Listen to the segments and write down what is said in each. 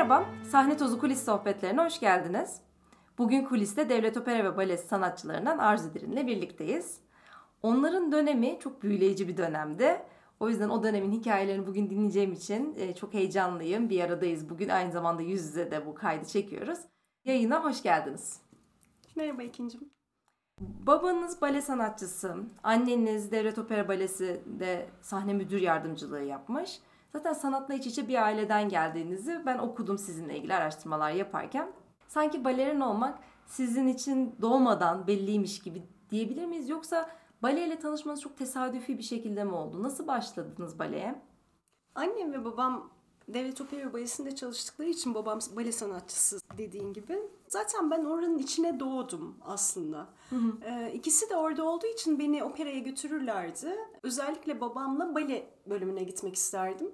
Merhaba, Sahne Tozu Kulis Sohbetlerine hoş geldiniz. Bugün kuliste Devlet Opera ve Balesi sanatçılarından Arzu Dirin'le birlikteyiz. Onların dönemi çok büyüleyici bir dönemdi. O yüzden o dönemin hikayelerini bugün dinleyeceğim için e, çok heyecanlıyım. Bir aradayız bugün. Aynı zamanda yüz yüze de bu kaydı çekiyoruz. Yayına hoş geldiniz. Merhaba ikincim. Babanız bale sanatçısı, anneniz Devlet Opera Balesi'de sahne müdür yardımcılığı yapmış. Zaten sanatla iç içe bir aileden geldiğinizi ben okudum sizinle ilgili araştırmalar yaparken. Sanki balerin olmak sizin için doğmadan belliymiş gibi diyebilir miyiz? Yoksa baleyle tanışmanız çok tesadüfi bir şekilde mi oldu? Nasıl başladınız baleye? Annem ve babam Devlet Opera Balesi'nde çalıştıkları için babam bale sanatçısı dediğin gibi. Zaten ben oranın içine doğdum aslında. Hı hı. Ee, ikisi de orada olduğu için beni operaya götürürlerdi. Özellikle babamla bale bölümüne gitmek isterdim.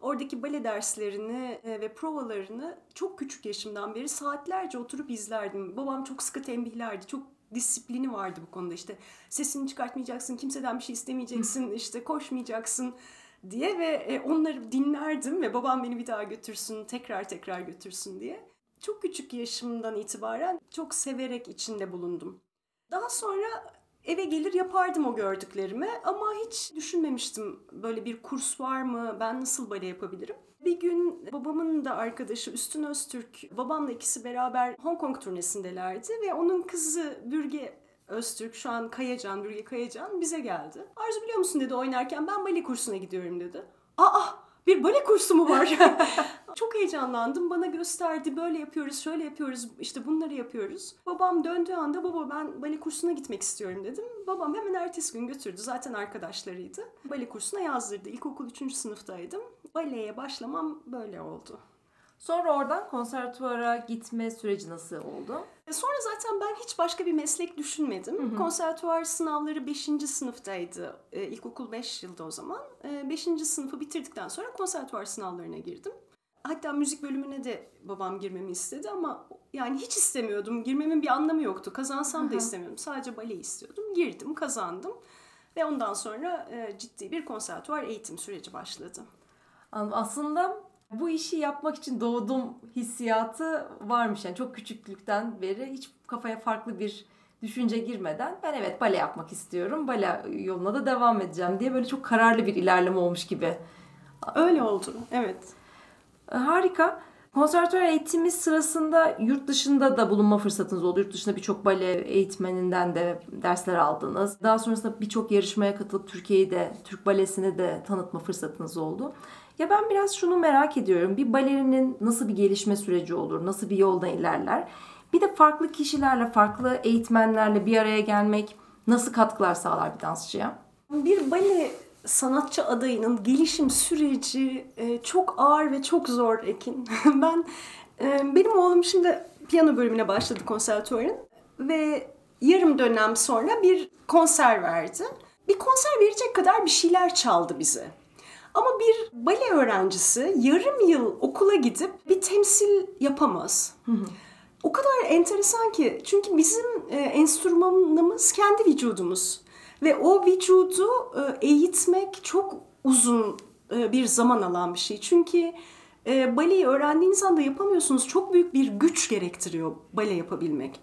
Oradaki bale derslerini e, ve provalarını çok küçük yaşımdan beri saatlerce oturup izlerdim. Babam çok sıkı tembihlerdi. Çok disiplini vardı bu konuda işte sesini çıkartmayacaksın, kimseden bir şey istemeyeceksin, işte koşmayacaksın diye ve e, onları dinlerdim ve babam beni bir daha götürsün, tekrar tekrar götürsün diye. Çok küçük yaşımdan itibaren çok severek içinde bulundum. Daha sonra eve gelir yapardım o gördüklerimi ama hiç düşünmemiştim böyle bir kurs var mı, ben nasıl bale yapabilirim. Bir gün babamın da arkadaşı Üstün Öztürk, babamla ikisi beraber Hong Kong turnesindelerdi ve onun kızı Bürge Öztürk, şu an Kayacan, Bürge Kayacan bize geldi. Arzu biliyor musun dedi oynarken ben bale kursuna gidiyorum dedi. Aa bir bale kursu mu var? Çok heyecanlandım. Bana gösterdi. Böyle yapıyoruz, şöyle yapıyoruz, işte bunları yapıyoruz. Babam döndüğü anda baba ben bale kursuna gitmek istiyorum dedim. Babam hemen ertesi gün götürdü. Zaten arkadaşlarıydı. Bale kursuna yazdırdı. İlkokul 3. sınıftaydım. Baleye başlamam böyle oldu. Sonra oradan konservatuvara gitme süreci nasıl oldu? E, sonra zaten ben hiç başka bir meslek düşünmedim. Hı hı. Konservatuvar sınavları 5. sınıftaydı. E, ilkokul 5 yılda o zaman. 5. E, sınıfı bitirdikten sonra konservatuvar sınavlarına girdim. Hatta müzik bölümüne de babam girmemi istedi ama yani hiç istemiyordum. Girmemin bir anlamı yoktu. Kazansam Aha. da istemiyordum. Sadece bale istiyordum. Girdim, kazandım. Ve ondan sonra e, ciddi bir konservatuvar eğitim süreci başladı. Aslında bu işi yapmak için doğdum hissiyatı varmış. Yani çok küçüklükten beri hiç kafaya farklı bir düşünce girmeden ben evet bale yapmak istiyorum. Bale yoluna da devam edeceğim diye böyle çok kararlı bir ilerleme olmuş gibi. Öyle oldu. Evet. E, harika. Konservatuvar eğitimi sırasında yurt dışında da bulunma fırsatınız oldu. Yurt dışında birçok bale eğitmeninden de dersler aldınız. Daha sonrasında birçok yarışmaya katılıp Türkiye'yi de, Türk balesini de tanıtma fırsatınız oldu. Ya ben biraz şunu merak ediyorum. Bir balerinin nasıl bir gelişme süreci olur? Nasıl bir yoldan ilerler? Bir de farklı kişilerle, farklı eğitmenlerle bir araya gelmek nasıl katkılar sağlar bir dansçıya? Bir bale sanatçı adayının gelişim süreci e, çok ağır ve çok zor Ekin. ben e, benim oğlum şimdi piyano bölümüne başladı konservatuvarın ve yarım dönem sonra bir konser verdi. Bir konser verecek kadar bir şeyler çaldı bize. Ama bir bale öğrencisi yarım yıl okula gidip bir temsil yapamaz. O kadar enteresan ki çünkü bizim e, enstrümanımız kendi vücudumuz. Ve o vücudu e, eğitmek çok uzun e, bir zaman alan bir şey. Çünkü e, baleyi öğrendiğiniz anda yapamıyorsunuz. Çok büyük bir güç gerektiriyor bale yapabilmek.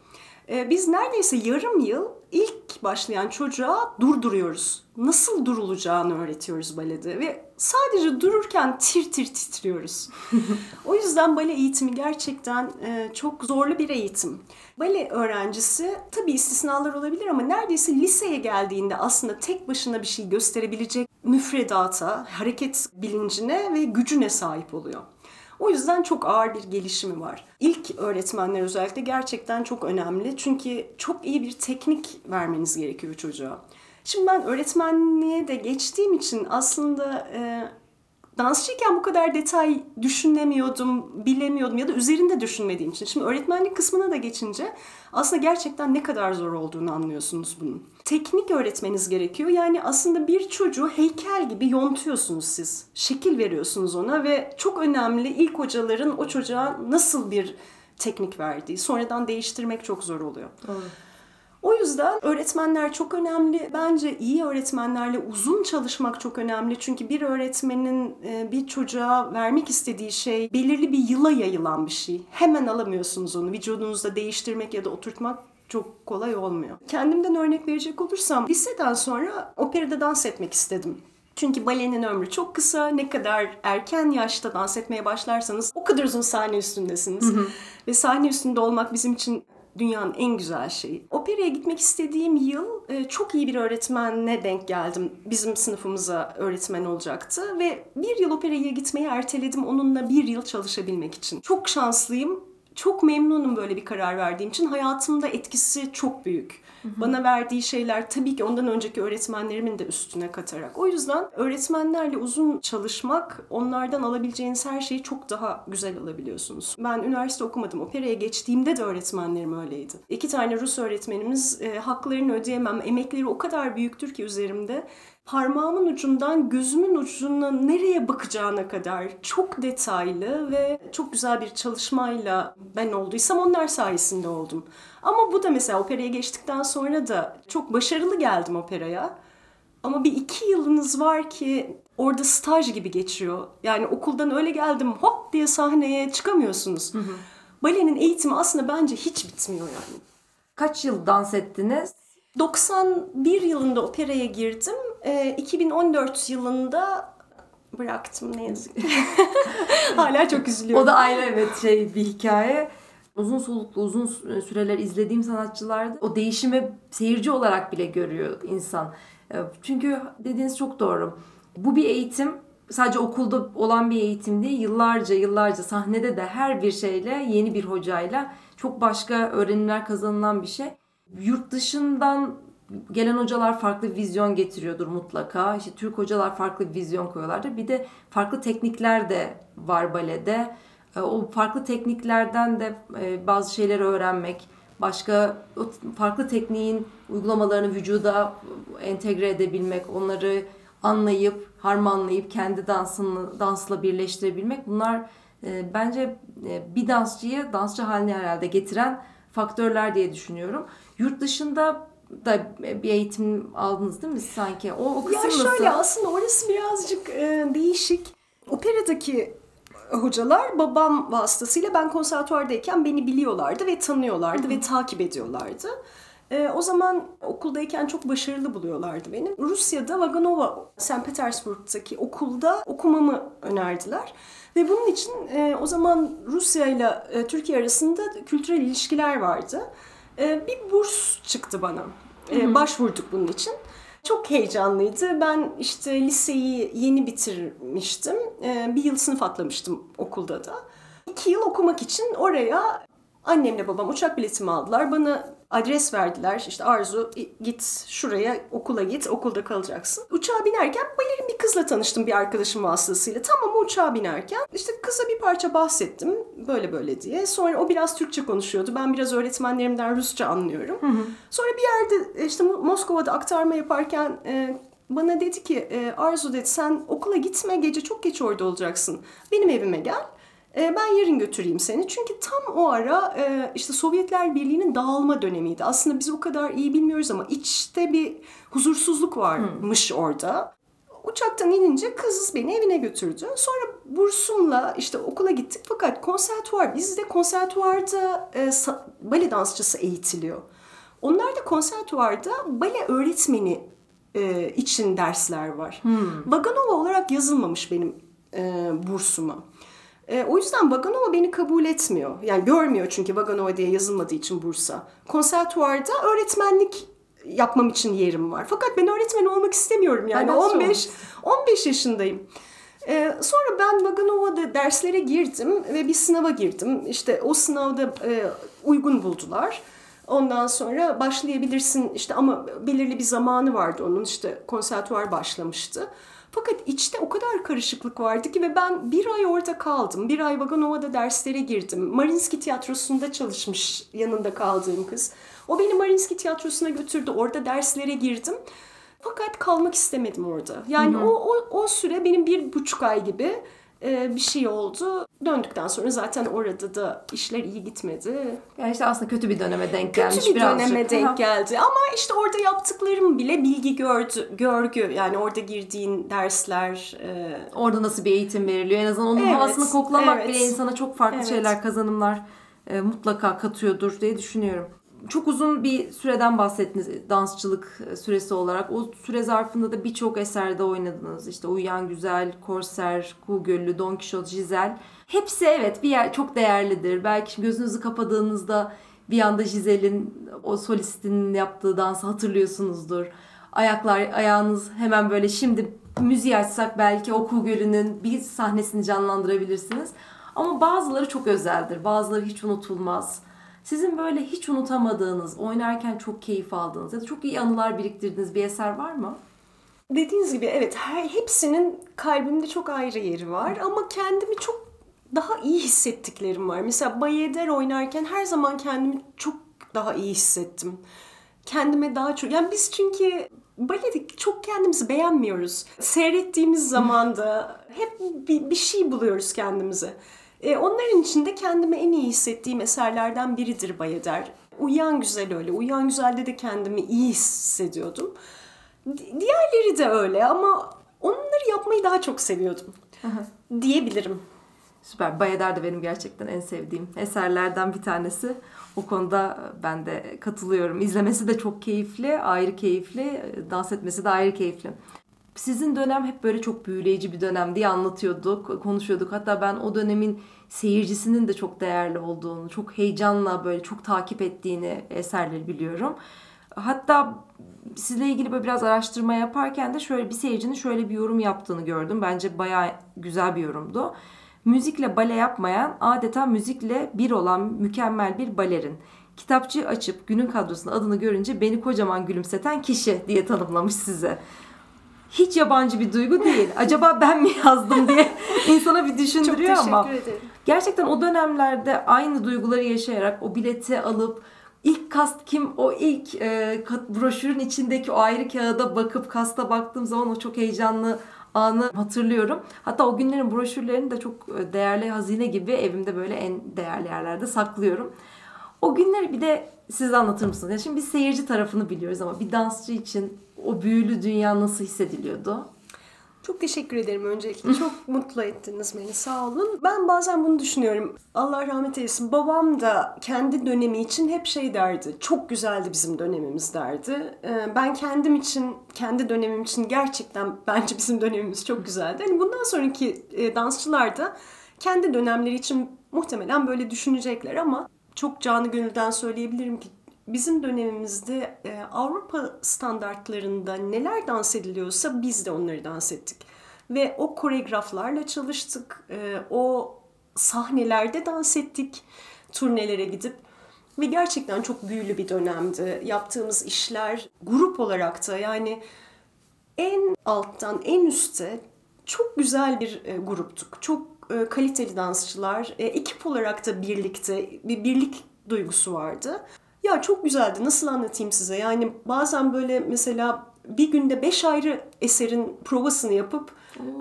E, biz neredeyse yarım yıl ilk başlayan çocuğa durduruyoruz. Nasıl durulacağını öğretiyoruz balede ve sadece dururken tir tir titriyoruz. o yüzden bale eğitimi gerçekten e, çok zorlu bir eğitim. Bale öğrencisi tabii istisnalar olabilir ama neredeyse liseye geldiğinde aslında tek başına bir şey gösterebilecek müfredata, hareket bilincine ve gücüne sahip oluyor. O yüzden çok ağır bir gelişimi var. İlk öğretmenler özellikle gerçekten çok önemli. Çünkü çok iyi bir teknik vermeniz gerekiyor çocuğa. Şimdi ben öğretmenliğe de geçtiğim için aslında e, dansçıyken bu kadar detay düşünemiyordum, bilemiyordum ya da üzerinde düşünmediğim için. Şimdi öğretmenlik kısmına da geçince aslında gerçekten ne kadar zor olduğunu anlıyorsunuz bunun. Teknik öğretmeniz gerekiyor. Yani aslında bir çocuğu heykel gibi yontuyorsunuz siz. Şekil veriyorsunuz ona ve çok önemli ilk hocaların o çocuğa nasıl bir teknik verdiği. Sonradan değiştirmek çok zor oluyor. Doğru. O yüzden öğretmenler çok önemli. Bence iyi öğretmenlerle uzun çalışmak çok önemli. Çünkü bir öğretmenin e, bir çocuğa vermek istediği şey belirli bir yıla yayılan bir şey. Hemen alamıyorsunuz onu. Vücudunuzda değiştirmek ya da oturtmak çok kolay olmuyor. Kendimden örnek verecek olursam liseden sonra operada dans etmek istedim. Çünkü balenin ömrü çok kısa. Ne kadar erken yaşta dans etmeye başlarsanız o kadar uzun sahne üstündesiniz. Hı hı. Ve sahne üstünde olmak bizim için dünyanın en güzel şeyi. Operaya gitmek istediğim yıl e, çok iyi bir öğretmenle denk geldim. Bizim sınıfımıza öğretmen olacaktı ve bir yıl operaya gitmeyi erteledim onunla bir yıl çalışabilmek için. Çok şanslıyım. Çok memnunum böyle bir karar verdiğim için. Hayatımda etkisi çok büyük. Hı hı. Bana verdiği şeyler tabii ki ondan önceki öğretmenlerimin de üstüne katarak. O yüzden öğretmenlerle uzun çalışmak, onlardan alabileceğiniz her şeyi çok daha güzel alabiliyorsunuz. Ben üniversite okumadım. Operaya geçtiğimde de öğretmenlerim öyleydi. İki tane Rus öğretmenimiz e, haklarını ödeyemem. Emekleri o kadar büyüktür ki üzerimde parmağımın ucundan gözümün ucuna nereye bakacağına kadar çok detaylı ve çok güzel bir çalışmayla ben olduysam onlar sayesinde oldum. Ama bu da mesela operaya geçtikten sonra da çok başarılı geldim operaya. Ama bir iki yılınız var ki orada staj gibi geçiyor. Yani okuldan öyle geldim hop diye sahneye çıkamıyorsunuz. Hı hı. Balenin eğitimi aslında bence hiç bitmiyor yani. Kaç yıl dans ettiniz? 91 yılında operaya girdim. E, 2014 yılında bıraktım ne yazık ki. Hala çok üzülüyorum. O da ayrı evet şey bir hikaye. Uzun soluklu uzun süreler izlediğim sanatçılarda o değişimi seyirci olarak bile görüyor insan. E, çünkü dediğiniz çok doğru. Bu bir eğitim sadece okulda olan bir eğitim değil. Yıllarca yıllarca sahnede de her bir şeyle yeni bir hocayla çok başka öğrenimler kazanılan bir şey. Yurt dışından gelen hocalar farklı vizyon getiriyordur mutlaka. İşte Türk hocalar farklı vizyon koyuyorlardır. Bir de farklı teknikler de var balede. E, o farklı tekniklerden de e, bazı şeyleri öğrenmek, başka farklı tekniğin uygulamalarını vücuda entegre edebilmek, onları anlayıp, harmanlayıp kendi dansını dansla birleştirebilmek bunlar e, bence bir dansçıyı dansçı haline herhalde getiren faktörler diye düşünüyorum. Yurt dışında da bir eğitim aldınız değil mi sanki? O, o kısım ya şöyle nasıl? aslında orası birazcık e, değişik. Operadaki hocalar babam vasıtasıyla ben konservatuardayken beni biliyorlardı ve tanıyorlardı Hı-hı. ve takip ediyorlardı. E, o zaman okuldayken çok başarılı buluyorlardı beni. Rusya'da Vaganova, St. Petersburg'daki okulda okumamı önerdiler. Ve bunun için e, o zaman Rusya ile e, Türkiye arasında kültürel ilişkiler vardı. E, bir burs çıktı bana. E, başvurduk bunun için. Çok heyecanlıydı. Ben işte liseyi yeni bitirmiştim. E, bir yıl sınıf atlamıştım okulda da. İki yıl okumak için oraya annemle babam uçak biletimi aldılar. Bana adres verdiler. İşte Arzu git şuraya okula git okulda kalacaksın. Uçağa binerken balerin bir kızla tanıştım bir arkadaşım vasıtasıyla. Tamam ama uçağa binerken işte kıza bir parça bahsettim böyle böyle diye. Sonra o biraz Türkçe konuşuyordu. Ben biraz öğretmenlerimden Rusça anlıyorum. Hı hı. Sonra bir yerde işte Moskova'da aktarma yaparken e, bana dedi ki e, Arzu dedi sen okula gitme gece çok geç orada olacaksın. Benim evime gel. E, ben yarın götüreyim seni. Çünkü tam o ara e, işte Sovyetler Birliği'nin dağılma dönemiydi. Aslında biz o kadar iyi bilmiyoruz ama içte bir huzursuzluk varmış hmm. orada. Uçaktan inince kız beni evine götürdü. Sonra bursumla işte okula gittik. Fakat konservatuvar, bizde konservatuvarda e, bale dansçısı eğitiliyor. Onlar da konservatuvarda bale öğretmeni e, için dersler var. Hmm. Vaganova olarak yazılmamış benim e, bursuma. E, o yüzden Vaganova beni kabul etmiyor. Yani görmüyor çünkü Vaganova diye yazılmadığı için Bursa. Konservatuvarda öğretmenlik yapmam için yerim var. Fakat ben öğretmen olmak istemiyorum yani. 15 15 yaşındayım. Ee, sonra ben Vaganova'da derslere girdim ve bir sınava girdim. İşte o sınavda e, uygun buldular. Ondan sonra başlayabilirsin işte ama belirli bir zamanı vardı onun işte konservatuvar başlamıştı. Fakat içte o kadar karışıklık vardı ki ve ben bir ay orada kaldım. Bir ay Vaganova'da derslere girdim. Marinski Tiyatrosu'nda çalışmış yanında kaldığım kız. O beni Marinski Tiyatrosu'na götürdü. Orada derslere girdim. Fakat kalmak istemedim orada. Yani hı hı. O, o, o süre benim bir buçuk ay gibi bir şey oldu. Döndükten sonra zaten orada da işler iyi gitmedi. Yani işte aslında kötü bir döneme denk gelmiş Kötü bir birazcık. döneme denk geldi. Ama işte orada yaptıklarım bile bilgi gördü, görgü. Yani orada girdiğin dersler, e, Orada nasıl bir eğitim veriliyor? En azından onun Evet, havasını koklamak evet. bile insana çok farklı Evet. şeyler, kazanımlar e, mutlaka katıyordur diye düşünüyorum. Çok uzun bir süreden bahsettiniz dansçılık e, süresi olarak. O süre zarfında da birçok eserde oynadınız. İşte Uyuyan Güzel, Korser, Kuğu Gölü, Don Quixote, Giselle. Hepsi evet bir yer çok değerlidir. Belki gözünüzü kapadığınızda bir anda Giselle'in o solistin yaptığı dansı hatırlıyorsunuzdur. Ayaklar, ayağınız hemen böyle şimdi müziği açsak belki o Kuğu Gölü'nün bir sahnesini canlandırabilirsiniz. Ama bazıları çok özeldir. Bazıları hiç unutulmaz. Sizin böyle hiç unutamadığınız, oynarken çok keyif aldığınız ya da çok iyi anılar biriktirdiğiniz bir eser var mı? dediğiniz gibi evet her hepsinin kalbimde çok ayrı yeri var. Ama kendimi çok daha iyi hissettiklerim var. Mesela Bayeder oynarken her zaman kendimi çok daha iyi hissettim. Kendime daha çok... Yani biz çünkü balede çok kendimizi beğenmiyoruz. Seyrettiğimiz zaman da hep bir, bir şey buluyoruz kendimize. E, onların içinde kendimi en iyi hissettiğim eserlerden biridir Bayeder. Uyan Güzel öyle. Uyan Güzel'de de kendimi iyi hissediyordum. Di- Diğerleri de öyle ama onları yapmayı daha çok seviyordum. Diyebilirim. Süper. Bayeder de benim gerçekten en sevdiğim eserlerden bir tanesi. O konuda ben de katılıyorum. İzlemesi de çok keyifli, ayrı keyifli. Dans etmesi de ayrı keyifli. Sizin dönem hep böyle çok büyüleyici bir dönem diye anlatıyorduk, konuşuyorduk. Hatta ben o dönemin seyircisinin de çok değerli olduğunu, çok heyecanla böyle çok takip ettiğini eserleri biliyorum. Hatta sizle ilgili böyle biraz araştırma yaparken de şöyle bir seyircinin şöyle bir yorum yaptığını gördüm. Bence bayağı güzel bir yorumdu. Müzikle bale yapmayan, adeta müzikle bir olan mükemmel bir balerin. Kitapçığı açıp günün kadrosunda adını görünce beni kocaman gülümseten kişi diye tanımlamış size. Hiç yabancı bir duygu değil. Acaba ben mi yazdım diye insana bir Çok düşündürüyor teşekkür ama. ederim. Gerçekten o dönemlerde aynı duyguları yaşayarak o bileti alıp ilk kast kim o ilk e, broşürün içindeki o ayrı kağıda bakıp kasta baktığım zaman o çok heyecanlı anı hatırlıyorum. Hatta o günlerin broşürlerini de çok e, değerli hazine gibi evimde böyle en değerli yerlerde saklıyorum. O günleri bir de siz anlatır mısınız? Ya şimdi biz seyirci tarafını biliyoruz ama bir dansçı için o büyülü dünya nasıl hissediliyordu? Çok teşekkür ederim öncelikle. Çok mutlu ettiniz beni. Sağ olun. Ben bazen bunu düşünüyorum. Allah rahmet eylesin. Babam da kendi dönemi için hep şey derdi. Çok güzeldi bizim dönemimiz derdi. Ee, Ben kendim için, kendi dönemim için gerçekten bence bizim dönemimiz çok güzeldi. Hani bundan sonraki e, dansçılar da kendi dönemleri için muhtemelen böyle düşünecekler ama çok canı gönülden söyleyebilirim ki bizim dönemimizde e, Avrupa standartlarında neler dans ediliyorsa biz de onları dans ettik. Ve o koreograflarla çalıştık. e, o sahnelerde dans ettik. Turnelere gidip. Ve gerçekten çok büyülü bir dönemdi. Yaptığımız işler grup olarak da yani en alttan en üste çok güzel bir e, gruptuk. Çok kaliteli dansçılar. E, ekip olarak da birlikte bir birlik duygusu vardı. Ya çok güzeldi. Nasıl anlatayım size? Yani bazen böyle mesela bir günde beş ayrı eserin provasını yapıp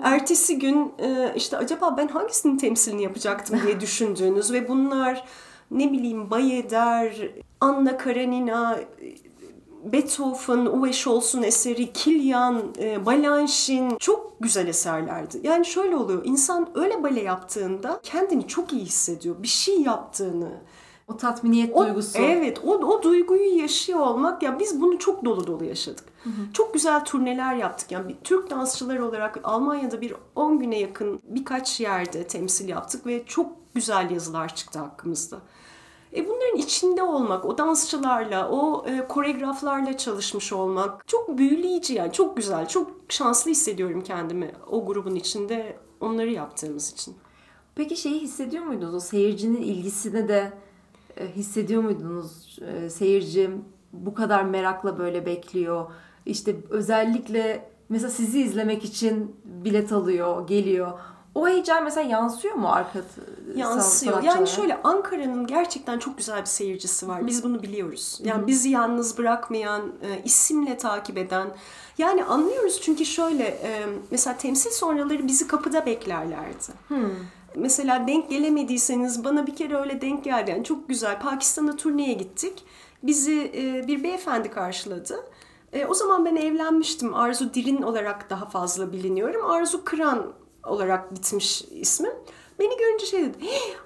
ertesi gün e, işte acaba ben hangisinin temsilini yapacaktım diye düşündüğünüz ve bunlar ne bileyim Bayeder, Anna Karenina, Beethoven, Uwe Scholz'un eseri, Kilian, e, Balanchine çok güzel eserlerdi. Yani şöyle oluyor, insan öyle bale yaptığında kendini çok iyi hissediyor. Bir şey yaptığını. O tatminiyet O, duygusu. Evet, o, o duyguyu yaşıyor olmak, ya biz bunu çok dolu dolu yaşadık. Çok güzel turneler yaptık. Yani bir Türk dansçılar olarak Almanya'da bir 10 güne yakın birkaç yerde temsil yaptık ve çok güzel yazılar çıktı hakkımızda. E bunların içinde olmak, o dansçılarla, o e, koreograflarla çalışmış olmak çok büyüleyici yani çok güzel. Çok şanslı hissediyorum kendimi o grubun içinde onları yaptığımız için. Peki şeyi hissediyor muydunuz? O seyircinin ilgisini de e, hissediyor muydunuz? E, seyirci bu kadar merakla böyle bekliyor. İşte özellikle mesela sizi izlemek için bilet alıyor, geliyor. O heyecan mesela yansıyor mu arka Yansıyor. Yani şöyle Ankara'nın gerçekten çok güzel bir seyircisi var. Biz bunu biliyoruz. Yani Hı-hı. bizi yalnız bırakmayan, e, isimle takip eden. Yani anlıyoruz çünkü şöyle e, mesela temsil sonraları bizi kapıda beklerlerdi. Hmm. Mesela denk gelemediyseniz bana bir kere öyle denk geldi. Yani çok güzel. Pakistan'a turneye gittik. Bizi e, bir beyefendi karşıladı. E, o zaman ben evlenmiştim. Arzu Dirin olarak daha fazla biliniyorum. Arzu Kıran olarak gitmiş ismim. Beni görünce şey dedi.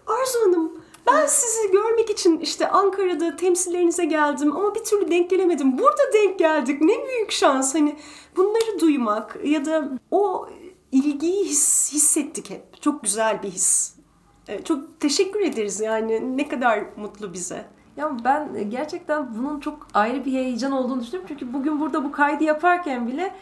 Arzu Hanım ben sizi görmek için işte Ankara'da temsillerinize geldim ama bir türlü denk gelemedim. Burada denk geldik. Ne büyük şans. Hani bunları duymak ya da o ilgiyi his, hissettik hep. Çok güzel bir his. E, çok teşekkür ederiz yani ne kadar mutlu bize. Ya ben gerçekten bunun çok ayrı bir heyecan olduğunu düşünüyorum. Çünkü bugün burada bu kaydı yaparken bile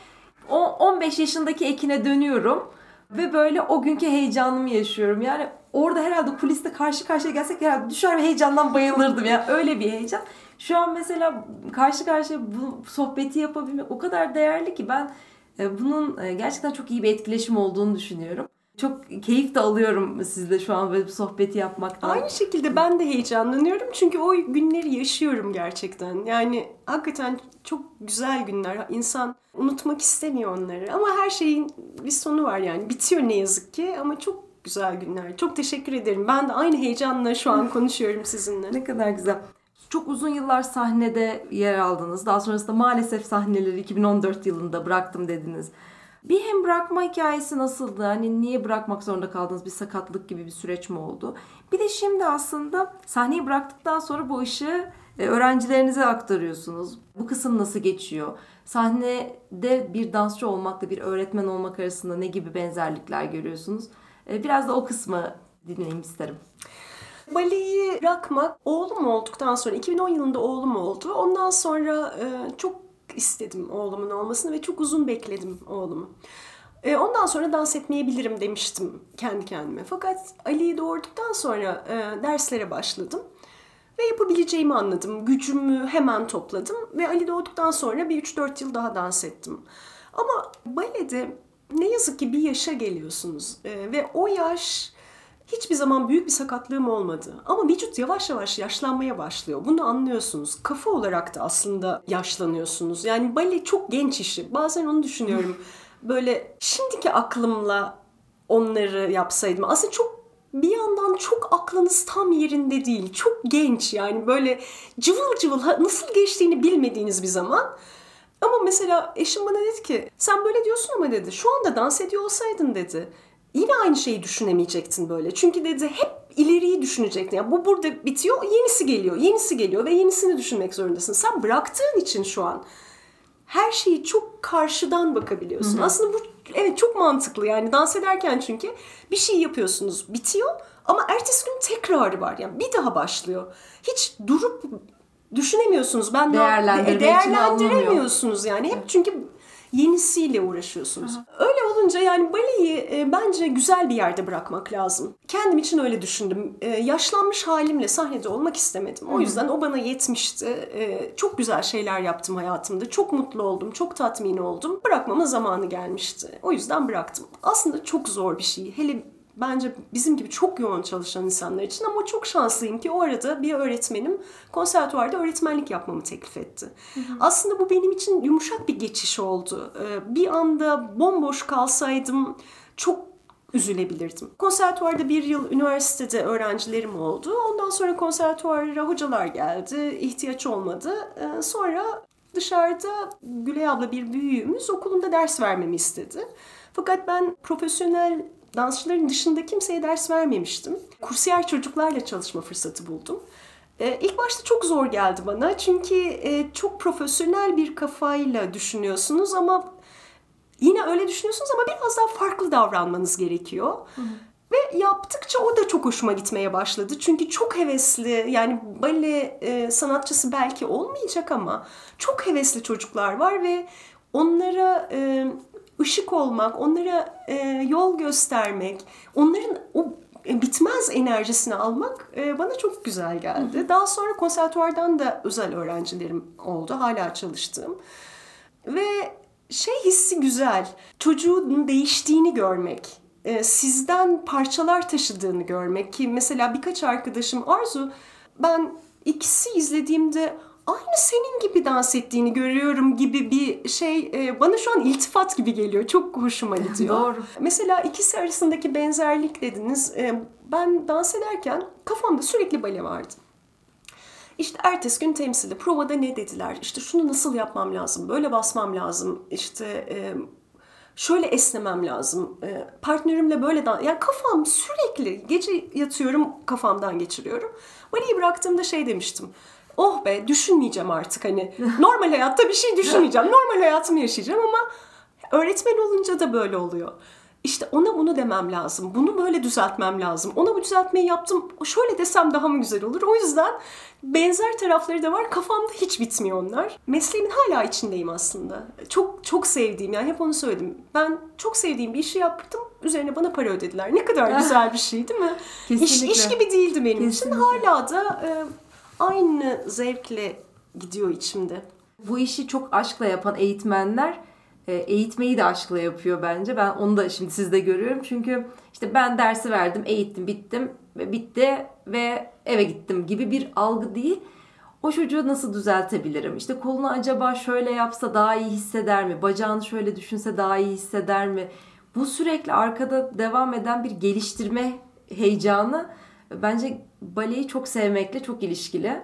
o 15 yaşındaki Ekin'e dönüyorum ve böyle o günkü heyecanımı yaşıyorum. Yani orada herhalde kuliste karşı karşıya gelsek herhalde düşer ve heyecandan bayılırdım. Yani öyle bir heyecan. Şu an mesela karşı karşıya bu sohbeti yapabilmek o kadar değerli ki ben e, bunun e, gerçekten çok iyi bir etkileşim olduğunu düşünüyorum. Çok keyif de alıyorum sizle şu an böyle bir sohbeti yapmaktan. Aynı şekilde ben de heyecanlanıyorum çünkü o günleri yaşıyorum gerçekten. Yani hakikaten çok güzel günler. İnsan unutmak istemiyor onları ama her şeyin bir sonu var yani. Bitiyor ne yazık ki ama çok güzel günler. Çok teşekkür ederim. Ben de aynı heyecanla şu an konuşuyorum sizinle. ne kadar güzel. Çok uzun yıllar sahnede yer aldınız. Daha sonrasında maalesef sahneleri 2014 yılında bıraktım dediniz. Bir hem bırakma hikayesi nasıldı? Hani niye bırakmak zorunda kaldınız? Bir sakatlık gibi bir süreç mi oldu? Bir de şimdi aslında sahneyi bıraktıktan sonra bu ışığı e, öğrencilerinize aktarıyorsunuz. Bu kısım nasıl geçiyor? Sahnede bir dansçı olmakla bir öğretmen olmak arasında ne gibi benzerlikler görüyorsunuz? E, biraz da o kısmı dinleyeyim isterim. Baleyi bırakmak oğlum olduktan sonra 2010 yılında oğlum oldu. Ondan sonra e, çok istedim oğlumun olmasını ve çok uzun bekledim oğlumu. E, ondan sonra dans etmeyebilirim demiştim kendi kendime. Fakat Ali'yi doğurduktan sonra e, derslere başladım. Ve yapabileceğimi anladım. Gücümü hemen topladım. Ve Ali doğduktan sonra bir 3-4 yıl daha dans ettim. Ama balede ne yazık ki bir yaşa geliyorsunuz. E, ve o yaş hiçbir zaman büyük bir sakatlığım olmadı. Ama vücut yavaş yavaş yaşlanmaya başlıyor. Bunu anlıyorsunuz. Kafa olarak da aslında yaşlanıyorsunuz. Yani bale çok genç işi. Bazen onu düşünüyorum. Böyle şimdiki aklımla onları yapsaydım. Aslında çok bir yandan çok aklınız tam yerinde değil. Çok genç yani böyle cıvıl cıvıl nasıl geçtiğini bilmediğiniz bir zaman. Ama mesela eşim bana dedi ki sen böyle diyorsun ama dedi şu anda dans ediyor olsaydın dedi yine aynı şeyi düşünemeyecektin böyle. Çünkü dedi hep ileriyi düşünecektin. Yani bu burada bitiyor, yenisi geliyor, yenisi geliyor ve yenisini düşünmek zorundasın. Sen bıraktığın için şu an her şeyi çok karşıdan bakabiliyorsun. Hı hı. Aslında bu evet çok mantıklı yani dans ederken çünkü bir şey yapıyorsunuz, bitiyor ama ertesi gün tekrarı var. Yani bir daha başlıyor. Hiç durup düşünemiyorsunuz. Ben de değerlendiremiyorsunuz yani. Hep çünkü yenisiyle uğraşıyorsunuz. Aha. Öyle olunca yani baleyi e, bence güzel bir yerde bırakmak lazım. Kendim için öyle düşündüm. E, yaşlanmış halimle sahnede olmak istemedim. O yüzden o bana yetmişti. E, çok güzel şeyler yaptım hayatımda. Çok mutlu oldum, çok tatmin oldum. Bırakmamın zamanı gelmişti. O yüzden bıraktım. Aslında çok zor bir şey. Hele bence bizim gibi çok yoğun çalışan insanlar için ama çok şanslıyım ki o arada bir öğretmenim konservatuvarda öğretmenlik yapmamı teklif etti. Hı hı. Aslında bu benim için yumuşak bir geçiş oldu. Ee, bir anda bomboş kalsaydım çok üzülebilirdim. Konservatuvarda bir yıl üniversitede öğrencilerim oldu. Ondan sonra konservatuvara hocalar geldi. ihtiyaç olmadı. Ee, sonra dışarıda Gülay abla bir büyüğümüz okulunda ders vermemi istedi. Fakat ben profesyonel dansçıların dışında kimseye ders vermemiştim. Kursiyer çocuklarla çalışma fırsatı buldum. Ee, ilk başta çok zor geldi bana çünkü e, çok profesyonel bir kafayla düşünüyorsunuz ama yine öyle düşünüyorsunuz ama biraz daha farklı davranmanız gerekiyor. Hı hı. Ve yaptıkça o da çok hoşuma gitmeye başladı. Çünkü çok hevesli yani bale e, sanatçısı belki olmayacak ama çok hevesli çocuklar var ve onlara e, ışık olmak, onlara e, yol göstermek, onların o e, bitmez enerjisini almak e, bana çok güzel geldi. Daha sonra konservatuvardan da özel öğrencilerim oldu. Hala çalıştığım. Ve şey hissi güzel. Çocuğun değiştiğini görmek. e, sizden parçalar taşıdığını görmek ki mesela birkaç arkadaşım Arzu ben ikisi izlediğimde aynı senin gibi dans ettiğini görüyorum gibi bir şey e, bana şu an iltifat gibi geliyor. Çok hoşuma gidiyor. Doğru. Mesela ikisi arasındaki benzerlik dediniz. E, ben dans ederken kafamda sürekli bale vardı. İşte ertesi gün temsilde provada ne dediler? İşte şunu nasıl yapmam lazım? Böyle basmam lazım. İşte e, şöyle esnemem lazım. E, partnerimle böyle dans... Yani kafam sürekli gece yatıyorum kafamdan geçiriyorum. Baleyi bıraktığımda şey demiştim. Oh be düşünmeyeceğim artık hani. Normal hayatta bir şey düşünmeyeceğim. Normal hayatımı yaşayacağım ama öğretmen olunca da böyle oluyor. İşte ona bunu demem lazım. Bunu böyle düzeltmem lazım. Ona bu düzeltmeyi yaptım. Şöyle desem daha mı güzel olur? O yüzden benzer tarafları da var. Kafamda hiç bitmiyor onlar. Mesleğimin hala içindeyim aslında. Çok çok sevdiğim yani hep onu söyledim. Ben çok sevdiğim bir işi yaptım. Üzerine bana para ödediler. Ne kadar güzel bir şey değil mi? İş, Kesinlikle. iş gibi değildi benim Kesinlikle. için. Hala da e, aynı zevkle gidiyor içimde. Bu işi çok aşkla yapan eğitmenler e, eğitmeyi de aşkla yapıyor bence. Ben onu da şimdi sizde görüyorum. Çünkü işte ben dersi verdim, eğittim, bittim ve bitti ve eve gittim gibi bir algı değil. O çocuğu nasıl düzeltebilirim? İşte kolunu acaba şöyle yapsa daha iyi hisseder mi? Bacağını şöyle düşünse daha iyi hisseder mi? Bu sürekli arkada devam eden bir geliştirme heyecanı bence baleyi çok sevmekle çok ilişkili.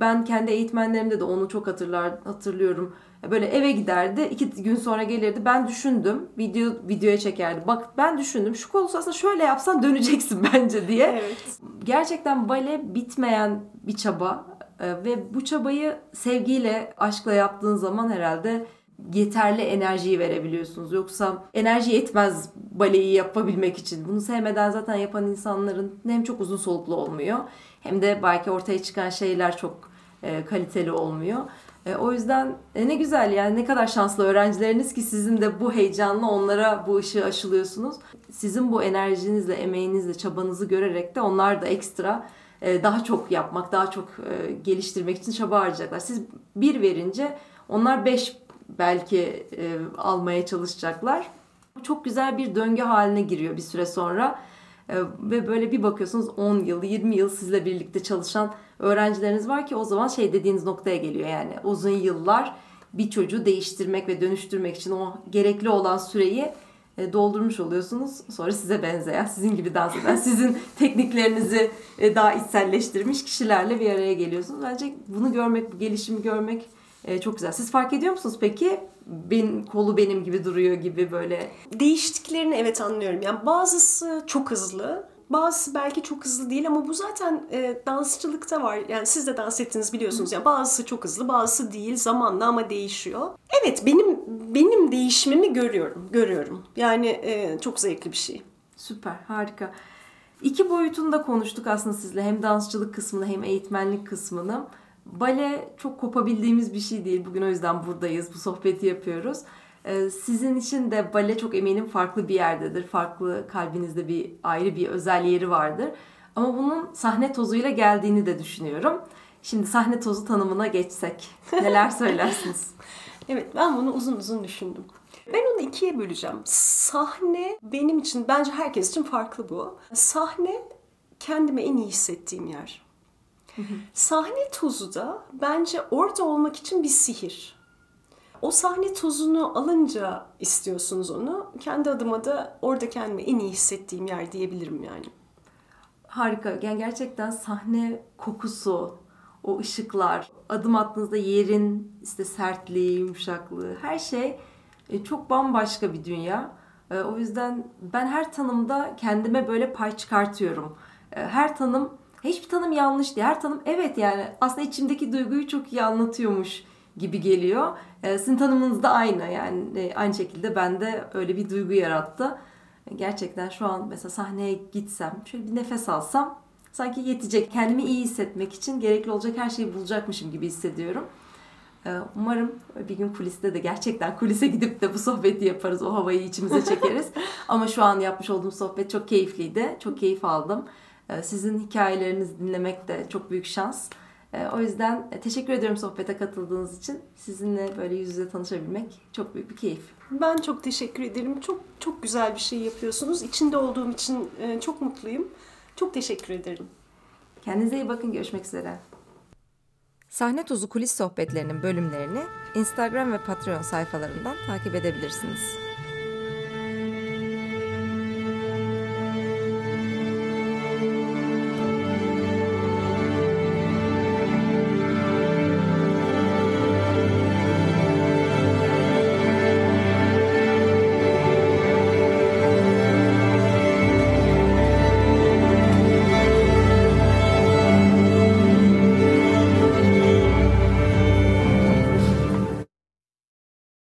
Ben kendi eğitmenlerimde de onu çok hatırlar hatırlıyorum. Böyle eve giderdi, iki gün sonra gelirdi. Ben düşündüm, video videoya çekerdi. Bak ben düşündüm, şu kolu aslında şöyle yapsan döneceksin bence diye. Evet. Gerçekten bale bitmeyen bir çaba Ee, ve bu çabayı sevgiyle, aşkla yaptığın zaman herhalde yeterli enerjiyi verebiliyorsunuz. Yoksa enerji yetmez baleyi yapabilmek için. Bunu sevmeden zaten yapan insanların hem çok uzun soluklu olmuyor hem de belki ortaya çıkan şeyler çok e, kaliteli olmuyor. E, o yüzden e, ne güzel yani ne kadar şanslı öğrencileriniz ki sizin de bu heyecanla onlara bu ışığı aşılıyorsunuz. Sizin bu enerjinizle, emeğinizle, çabanızı görerek de onlar da ekstra e, daha çok yapmak, daha çok e, geliştirmek için çaba harcayacaklar. Siz bir verince onlar beş belki e, almaya çalışacaklar. Çok güzel bir döngü haline giriyor bir süre sonra. E, ve böyle bir bakıyorsunuz 10 yıl, 20 yıl sizle birlikte çalışan öğrencileriniz var ki o zaman şey dediğiniz noktaya geliyor yani uzun yıllar bir çocuğu değiştirmek ve dönüştürmek için o gerekli olan süreyi e, doldurmuş oluyorsunuz. Sonra size benzeyen, sizin gibi dans eden, sizin tekniklerinizi e, daha içselleştirmiş kişilerle bir araya geliyorsunuz. Bence bunu görmek, bu gelişimi görmek e, çok güzel. Siz fark ediyor musunuz peki? Ben, kolu benim gibi duruyor gibi böyle. Değiştiklerini evet anlıyorum. Yani bazısı çok hızlı, bazısı belki çok hızlı değil ama bu zaten e, dansçılıkta var. Yani siz de dans ettiniz biliyorsunuz. Yani bazısı çok hızlı, bazısı değil zamanla ama değişiyor. Evet benim benim değişimimi görüyorum, görüyorum. Yani e, çok zevkli bir şey. Süper, harika. İki boyutunda konuştuk aslında sizle. Hem dansçılık kısmını hem eğitmenlik kısmını. Bale çok kopabildiğimiz bir şey değil. Bugün o yüzden buradayız. Bu sohbeti yapıyoruz. Ee, Sizin için de bale çok eminim farklı bir yerdedir. Farklı kalbinizde bir ayrı bir özel yeri vardır. Ama bunun sahne tozuyla geldiğini de düşünüyorum. Şimdi sahne tozu tanımına geçsek neler söylersiniz? Evet ben bunu uzun uzun düşündüm. Ben onu ikiye böleceğim. Sahne benim için, bence herkes için farklı bu. Sahne kendime en iyi hissettiğim yer. Sahne tozu da bence orada olmak için bir sihir. O sahne tozunu alınca istiyorsunuz onu. Kendi adıma da orada kendimi en iyi hissettiğim yer diyebilirim yani. Harika. Yani gerçekten sahne kokusu, o ışıklar, adım attığınızda yerin işte sertliği, yumuşaklığı, her şey e, çok bambaşka bir dünya. E, O yüzden ben her tanımda kendime böyle pay çıkartıyorum. E, Her tanım, hiçbir tanım yanlış değil. Her tanım evet yani aslında içimdeki duyguyu çok iyi anlatıyormuş gibi geliyor. E, Sizin tanımınız da aynı yani e, aynı şekilde bende öyle bir duygu yarattı. Gerçekten şu an mesela sahneye gitsem, şöyle bir nefes alsam sanki yetecek. Kendimi iyi hissetmek için gerekli olacak her şeyi bulacakmışım gibi hissediyorum. Ee, Umarım bir gün kuliste de gerçekten kulise gidip de bu sohbeti yaparız. O havayı içimize çekeriz. Ama şu an yapmış olduğum sohbet çok keyifliydi. Çok keyif aldım. Ee, Sizin hikayelerinizi dinlemek de çok büyük şans. E, o yüzden e, teşekkür ediyorum sohbete katıldığınız için. Sizinle böyle yüz yüze tanışabilmek çok büyük bir keyif. Ben çok teşekkür ederim. Çok çok güzel bir şey yapıyorsunuz. İçinde olduğum için e, çok mutluyum. Çok teşekkür ederim. Kendinize iyi bakın. Görüşmek üzere. Sahne Tuzu Kulis Sohbetlerinin bölümlerini Instagram ve Patreon sayfalarından takip edebilirsiniz.